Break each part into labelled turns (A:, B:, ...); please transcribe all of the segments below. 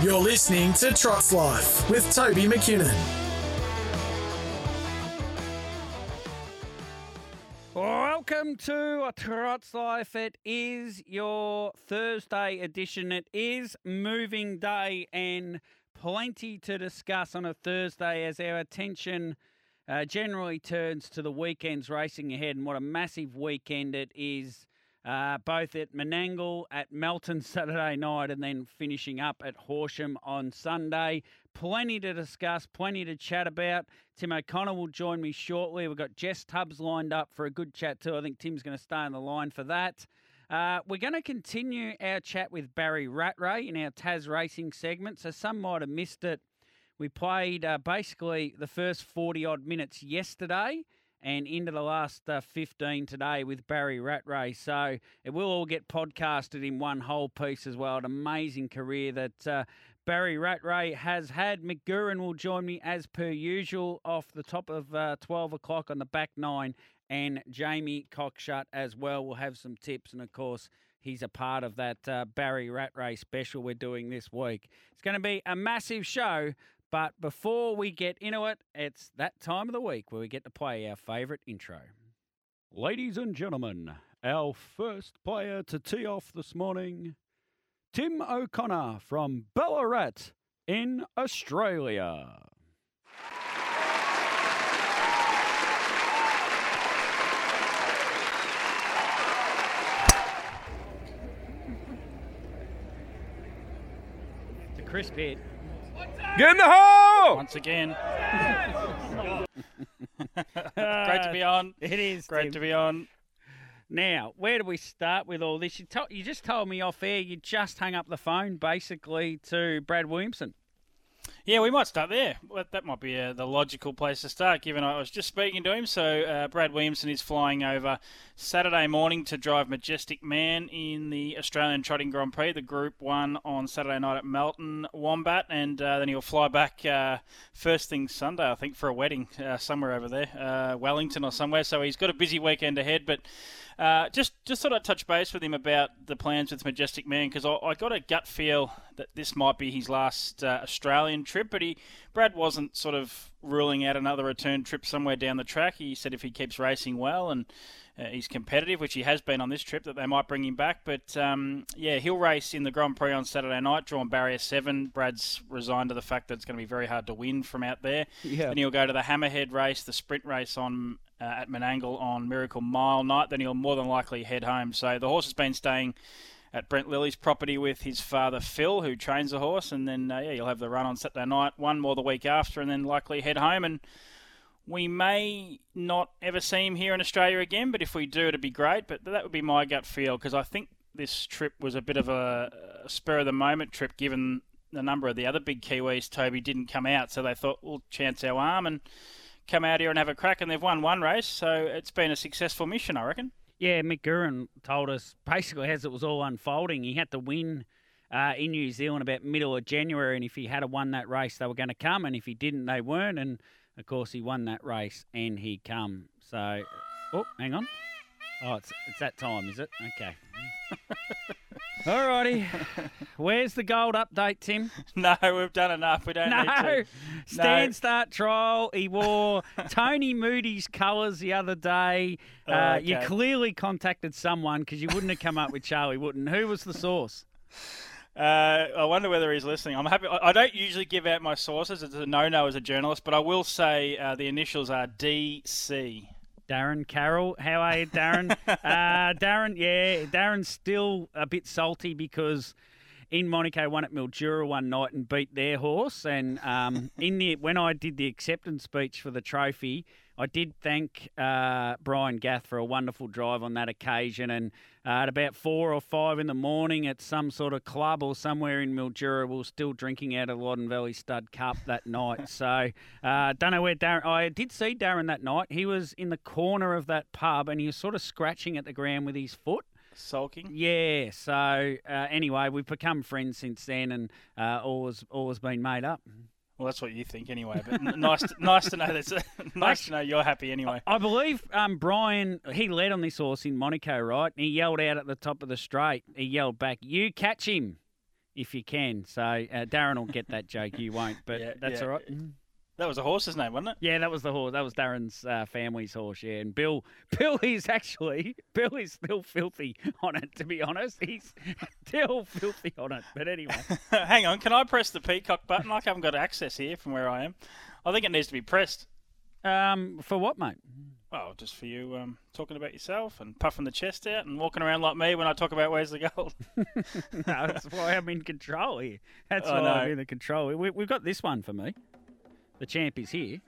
A: You're listening to Trots Life with Toby McKinnon.
B: Welcome to Trots Life. It is your Thursday edition. It is moving day and plenty to discuss on a Thursday as our attention uh, generally turns to the weekend's racing ahead and what a massive weekend it is uh, both at Menangle, at Melton Saturday night, and then finishing up at Horsham on Sunday. Plenty to discuss, plenty to chat about. Tim O'Connor will join me shortly. We've got Jess Tubbs lined up for a good chat too. I think Tim's going to stay on the line for that. Uh, we're going to continue our chat with Barry Rattray in our Tasracing segment. So some might have missed it. We played uh, basically the first 40 odd minutes yesterday and into the last uh, 15 today with Barry Rattray. So it will all get podcasted in one whole piece as well. An amazing career that uh, Barry Rattray has had. Mick Guerin will join me as per usual off the top of uh, 12 o'clock on the back nine. And Jamie Cockshut as well will have some tips. And of course, he's a part of that uh, Barry Rattray special we're doing this week. It's going to be a massive show. But before we get into it, it's that time of the week where we get to play our favourite intro. Ladies and gentlemen, our first player to tee off this morning, Tim O'Connor from Ballarat in Australia. It's a crisp hit.
C: Get in the hole!
B: Once again.
D: Great to be on.
B: It is.
D: Great
B: Tim.
D: to be on.
B: Now, where do we start with all this? You, to- you just told me off air you just hung up the phone basically to Brad Williamson.
D: Yeah, we might start there. That might be uh, the logical place to start, given I was just speaking to him. So, uh, Brad Williamson is flying over Saturday morning to drive Majestic Man in the Australian Trotting Grand Prix, the Group 1 on Saturday night at Melton Wombat. And uh, then he'll fly back uh, first thing Sunday, I think, for a wedding uh, somewhere over there, uh, Wellington or somewhere. So, he's got a busy weekend ahead. But uh, just just thought I'd touch base with him about the plans with Majestic Man because I, I got a gut feel that this might be his last uh, Australian trip, but he Brad wasn't sort of ruling out another return trip somewhere down the track. He said if he keeps racing well and uh, he's competitive, which he has been on this trip, that they might bring him back. But um, yeah, he'll race in the Grand Prix on Saturday night, drawn barrier seven. Brad's resigned to the fact that it's going to be very hard to win from out there.
B: Yeah.
D: Then he'll go to the Hammerhead race, the sprint race on uh, at Menangle on Miracle Mile night. Then he'll more than likely head home. So the horse has been staying at Brent Lilly's property with his father Phil, who trains the horse, and then uh, yeah, you'll have the run on Saturday night, one more the week after, and then likely head home. And we may not ever see him here in Australia again, but if we do, it'd be great. But that would be my gut feel because I think this trip was a bit of a, a spur of the moment trip, given the number of the other big Kiwis, Toby, didn't come out, so they thought we'll chance our arm and come out here and have a crack, and they've won one race, so it's been a successful mission, I reckon.
B: Yeah, Mick Guerin told us basically as it was all unfolding, he had to win uh, in New Zealand about middle of January, and if he had won that race, they were going to come, and if he didn't, they weren't. And of course, he won that race and he come. So, oh, hang on. Oh, it's it's that time, is it? Okay. Alrighty. Where's the gold update, Tim?
D: No, we've done enough. We don't need
B: No.
D: to.
B: Stand start trial. He wore Tony Moody's colours the other day.
D: Oh,
B: Uh, You
D: okay.
B: clearly contacted someone because you wouldn't have come up with Charlie Wooden. Who was the source?
D: Uh, I wonder whether he's listening. I'm happy. I I don't usually give out my sources. It's a no-no as a journalist, but I will say uh, the initials are DC.
B: Darren Carroll. How are you, Darren? uh, Darren, yeah, Darren's still a bit salty because in Monaco won at Mildura one night and beat their horse. And um, in the when I did the acceptance speech for the trophy, I did thank uh, Brian Gath for a wonderful drive on that occasion. And uh, at about four or five in the morning at some sort of club or somewhere in Mildura, we were still drinking out of Loddon Valley Stud Cup that night. So uh, don't know where Darren. I did see Darren that night. He was in the corner of that pub and he was sort of scratching at the ground with his foot.
D: Sulking.
B: Yeah. So uh, anyway, we've become friends since then, and uh, all has been made up.
D: Well, that's what you think anyway. But n- nice, to, nice to know that's nice to know you're happy anyway.
B: I believe um, Brian he led on this horse in Monaco, right? And he yelled out at the top of the straight. He yelled back, "You catch him if you can." So uh, Darren will get that joke. You won't, but
D: Yeah,
B: that's
D: yeah.
B: all right.
D: That was a horse's name, wasn't it?
B: Yeah, that was the horse. That was Darren's uh, family's horse. Yeah, and Bill, Bill is actually Bill is still filthy on it. To be honest, he's still filthy on it. But anyway,
D: Hang on, can I press the peacock button? Like I haven't got access here from where I am. I think it needs to be pressed.
B: um, for what, mate?
D: Well, just for you um, talking about yourself and puffing the chest out and walking around like me when I talk about where's the gold.
B: no, that's why I'm in control here. That's
D: I
B: why I'm in the control. We, we've got this one for me. The champ is here.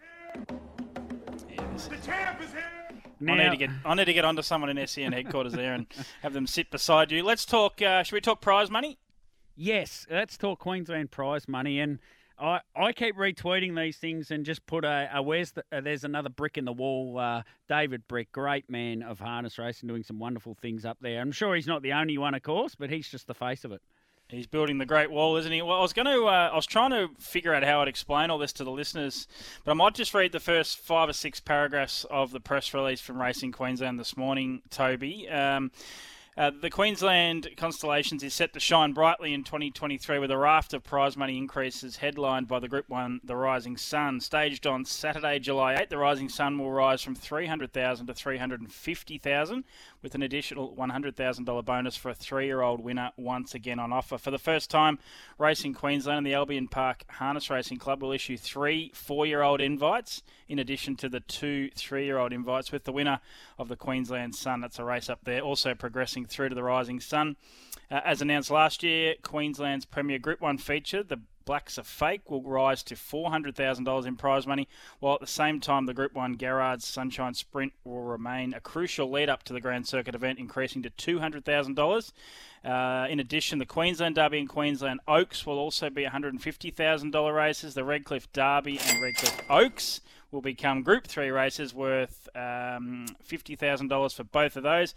B: Now,
D: I need to get I need to get onto someone in SEN headquarters there and have them sit beside you. Let's talk. Uh, should we talk prize money?
B: Yes, let's talk Queensland prize money. And I, I keep retweeting these things and just put a, a where's the, uh, there's another brick in the wall. Uh, David Brick, great man of harness racing, doing some wonderful things up there. I'm sure he's not the only one, of course, but he's just the face of it.
D: He's building the Great Wall, isn't he? Well, I was going to, uh, I was trying to figure out how I'd explain all this to the listeners, but I might just read the first five or six paragraphs of the press release from Racing Queensland this morning, Toby. Um, uh, the Queensland Constellations is set to shine brightly in 2023 with a raft of prize money increases headlined by the Group 1 The Rising Sun. Staged on Saturday, July 8, The Rising Sun will rise from 300,000 to 350,000 with an additional $100,000 bonus for a three-year-old winner once again on offer. For the first time, Racing Queensland and the Albion Park Harness Racing Club will issue three four-year-old invites in addition to the two three-year-old invites with the winner of the Queensland Sun. That's a race up there. Also progressing through to the Rising Sun. Uh, as announced last year, Queensland's premier Group 1 feature, the Blacks A Fake, will rise to $400,000 in prize money, while at the same time, the Group 1 Garrard's Sunshine Sprint will remain a crucial lead up to the Grand Circuit event, increasing to $200,000. Uh, in addition, the Queensland Derby and Queensland Oaks will also be $150,000 races. The Redcliffe Derby and Redcliffe Oaks will become Group 3 races worth um, $50,000 for both of those.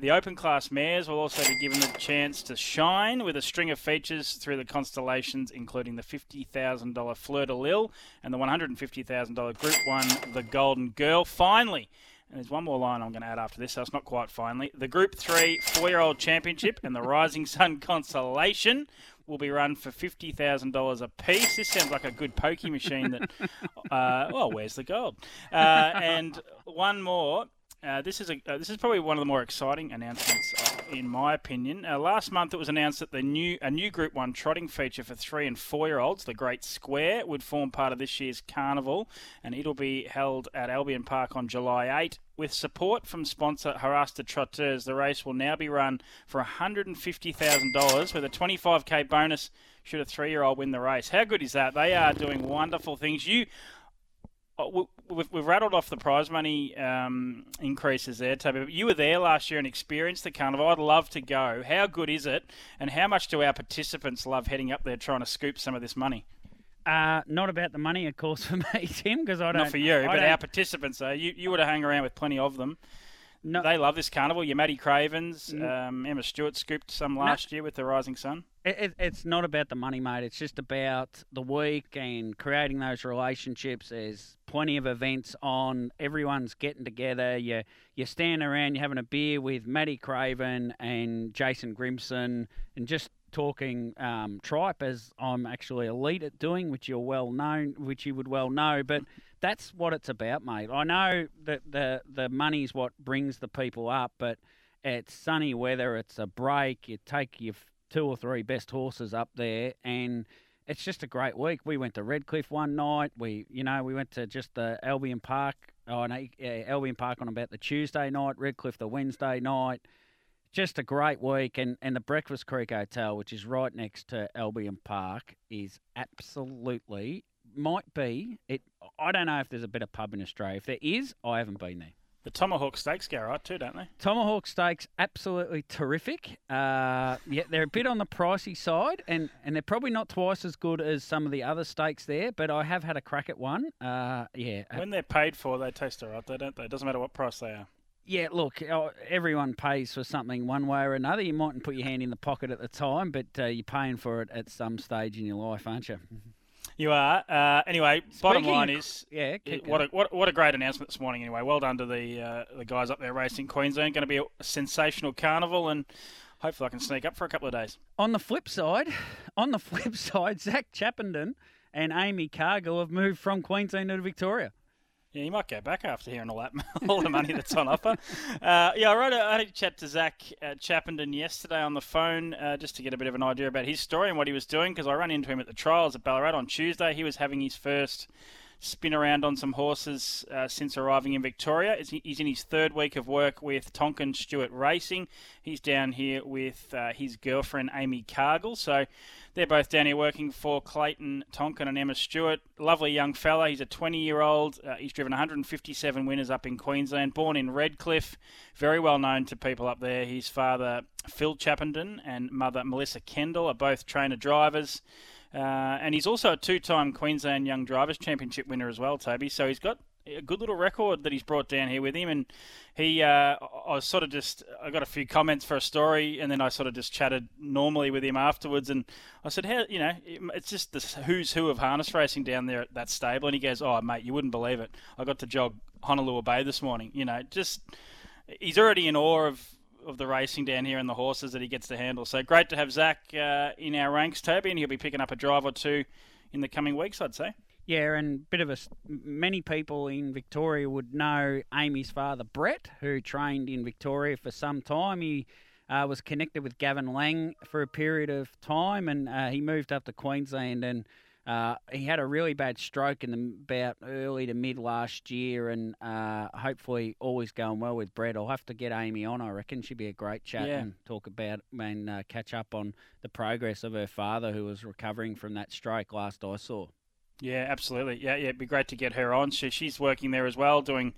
D: The open class mares will also be given the chance to shine with a string of features through the constellations, including the $50,000 Fleur de Lille and the $150,000 Group 1 The Golden Girl. Finally, and there's one more line I'm going to add after this, so it's not quite finally. The Group 3 four year old championship and the Rising Sun Constellation will be run for $50,000 a piece. This sounds like a good pokey machine that, uh, well, where's the gold? Uh, and one more. Uh, this is a uh, this is probably one of the more exciting announcements, uh, in my opinion. Uh, last month, it was announced that the new a new Group One trotting feature for three and four year olds, the Great Square, would form part of this year's carnival, and it'll be held at Albion Park on July 8. With support from sponsor Haras des Trotteurs, the race will now be run for $150,000 with a 25k bonus should a three year old win the race. How good is that? They are doing wonderful things. You We've, we've rattled off the prize money um, increases there, Toby. But you were there last year and experienced the carnival. I'd love to go. How good is it? And how much do our participants love heading up there trying to scoop some of this money?
B: Uh, not about the money, of course, for me, Tim, because I don't.
D: Not for you,
B: I
D: but
B: don't-
D: our participants. Though you you would have hung around with plenty of them.
B: No.
D: They love this carnival. Your Matty Cravens, um, Emma Stewart scooped some last year with the Rising Sun.
B: It, it, it's not about the money, mate. It's just about the week and creating those relationships. There's plenty of events on. Everyone's getting together. You you're standing around. You're having a beer with Matty Craven and Jason Grimson, and just talking um, tripe, as I'm actually elite at doing, which you're well known, which you would well know. But that's what it's about, mate. I know that the the money's what brings the people up, but it's sunny weather. It's a break. You take your two or three best horses up there, and it's just a great week. We went to Redcliffe one night. We, you know, we went to just the Albion Park. Oh no, Albion Park on about the Tuesday night. Redcliffe the Wednesday night. just a great week, and, and the Breakfast Creek Hotel, which is right next to Albion Park, is absolutely might be it. I don't know if there's a better pub in Australia. If there is, I haven't been there.
D: The Tomahawk Steaks go right too, don't they?
B: Tomahawk steaks, absolutely terrific. Uh, yeah, they're a bit on the pricey side, and, and they're probably not twice as good as some of the other steaks there. But I have had a crack at one. Uh, yeah,
D: When they're paid for, they taste all right, though, don't they? It doesn't matter what price they are.
B: Yeah, look, uh, everyone pays for something one way or another. You mightn't put your hand in the pocket at the time, but uh, you're paying for it at some stage in your life, aren't you?
D: You are. Uh, anyway, bottom line is,
B: yeah,
D: it- what a, what, what a great announcement this morning. Anyway, well done to the uh, the guys up there racing Queensland. Going to be a sensational carnival, and hopefully I can sneak up for a couple of days.
B: On the flip side, on the flip side, Zach Chappenden and Amy Cargill have moved from Queensland to Victoria.
D: Yeah, you might go back after hearing all that, all the money that's on offer. Uh, yeah, I wrote a, I had a chat to Zach uh, Chappenden yesterday on the phone uh, just to get a bit of an idea about his story and what he was doing because I ran into him at the trials at Ballarat on Tuesday. He was having his first spin around on some horses uh, since arriving in Victoria. He's- in his third week of work with Tonkin Stewart Racing. He's down here with uh, his girlfriend Amy Cargill. So they're both down here working for Clayton Tonkin and Emma Stewart. Lovely young fella. He's a 20 year old. Uh, he's driven 157 winners up in Queensland. Born in Redcliffe. Very well known to people up there. His father, Phil Chappenden, and mother, Melissa Kendall, are both trainer drivers. Uh, and he's also a two time Queensland Young Drivers Championship winner as well, Toby. So he's got a good little record that he's brought down here with him. And he, uh, I was sort of just, I got a few comments for a story, and then I sort of just chatted normally with him afterwards. And I said, how, you know, it's just the who's who of harness racing down there at that stable. And he goes, oh, mate, you wouldn't believe it. I got to jog Honolulu Bay this morning. You know, just, he's already in awe of, of the racing down here and the horses that he gets to handle. So great to have Zach uh, in our ranks, Toby, and he'll be picking up a drive or two in the coming weeks, I'd say.
B: Yeah, and a bit of a many people in Victoria would know Amy's father Brett, who trained in Victoria for some time. He uh, was connected with Gavin Lang for a period of time, and uh, he moved up to Queensland and. Uh, he had a really bad stroke in the, about early to mid last year, and uh, hopefully all is going well with Brett. I'll have to get Amy on. I reckon she'd be a great chat
D: Yeah.
B: and talk about and uh, catch up on the progress of her father, who was recovering from that stroke last I saw.
D: Yeah, absolutely. Yeah, yeah, it'd be great to get her on. She, she's working there as well, doing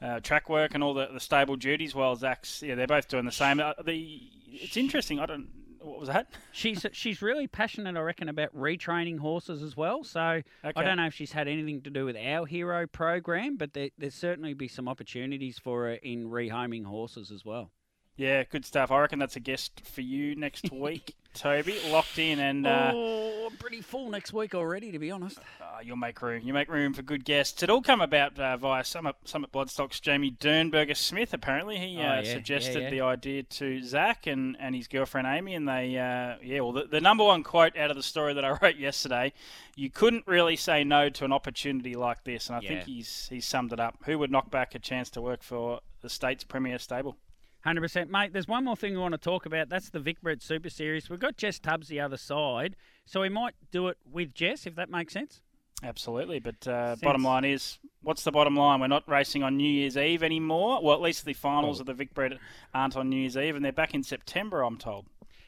D: uh, track work and all the, the stable duties. While Zach's, yeah, they're both doing the same. Uh, the it's interesting. I don't. What was that?
B: She's she's really passionate, I reckon, about retraining horses as well. So I don't know if she's had anything to do with our hero program, but there there certainly be some opportunities for her in rehoming horses as well.
D: Yeah, good stuff. I reckon that's a guest for you next week, Toby. Locked in, and uh,
B: oh, I'm pretty full next week already, to be honest.
D: uh, you'll make room. You make room for good guests. It all come about uh, via Summit, Summit Bloodstock's Jamie Dernberger Smith. Apparently, he
B: Oh,
D: uh,
B: yeah, yeah,
D: suggested
B: yeah.
D: the idea to Zach and, and his girlfriend Amy, and they uh, yeah. Well, the, the number one quote out of the story that I wrote yesterday, you couldn't really say no to an opportunity like this, and I think he's he's summed it up. Who would knock back a chance to work for the state's premier stable?
B: Hundred percent, mate. There's one more thing we want to talk about. That's the Vicbred Super Series. We've got Jess Tubbs the other side, so we might do it with Jess if that makes sense.
D: Absolutely, but uh, bottom line is, what's the bottom line? We're not racing on New Year's Eve anymore. Well, at least the finals of the Vic Bred aren't on New Year's Eve, and they're back in September, I'm told.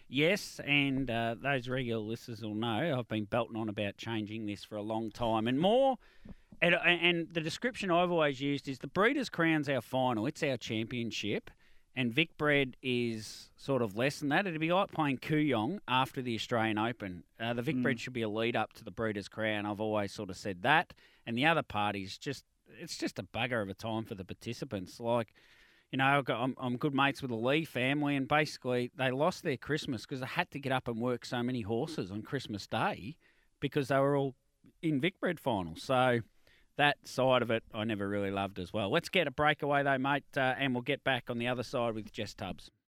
B: Yes, and uh, those regular listeners will know I've been belting on about changing this for a long time and more. And, and the description I've always used is the Breeders' Crown's our final, it's our championship, and Vic Bred is sort of less than that. It'd be like playing Kooyong after the Australian Open. Uh, the Vic Bred should be a lead up to the Breeders' Crown. I've always sort of said that. And the other parties just, it's just a bugger of a time for the participants. Like, you know, I've got, I'm, I'm good mates with the Lee family, and basically they lost their Christmas because they had to get up and work so many horses on Christmas Day because they were all in Vicbred finals. So that side of it, I never really loved as well. Let's get a breakaway though, mate, uh, and we'll get back on the other side with Jess Tubbs.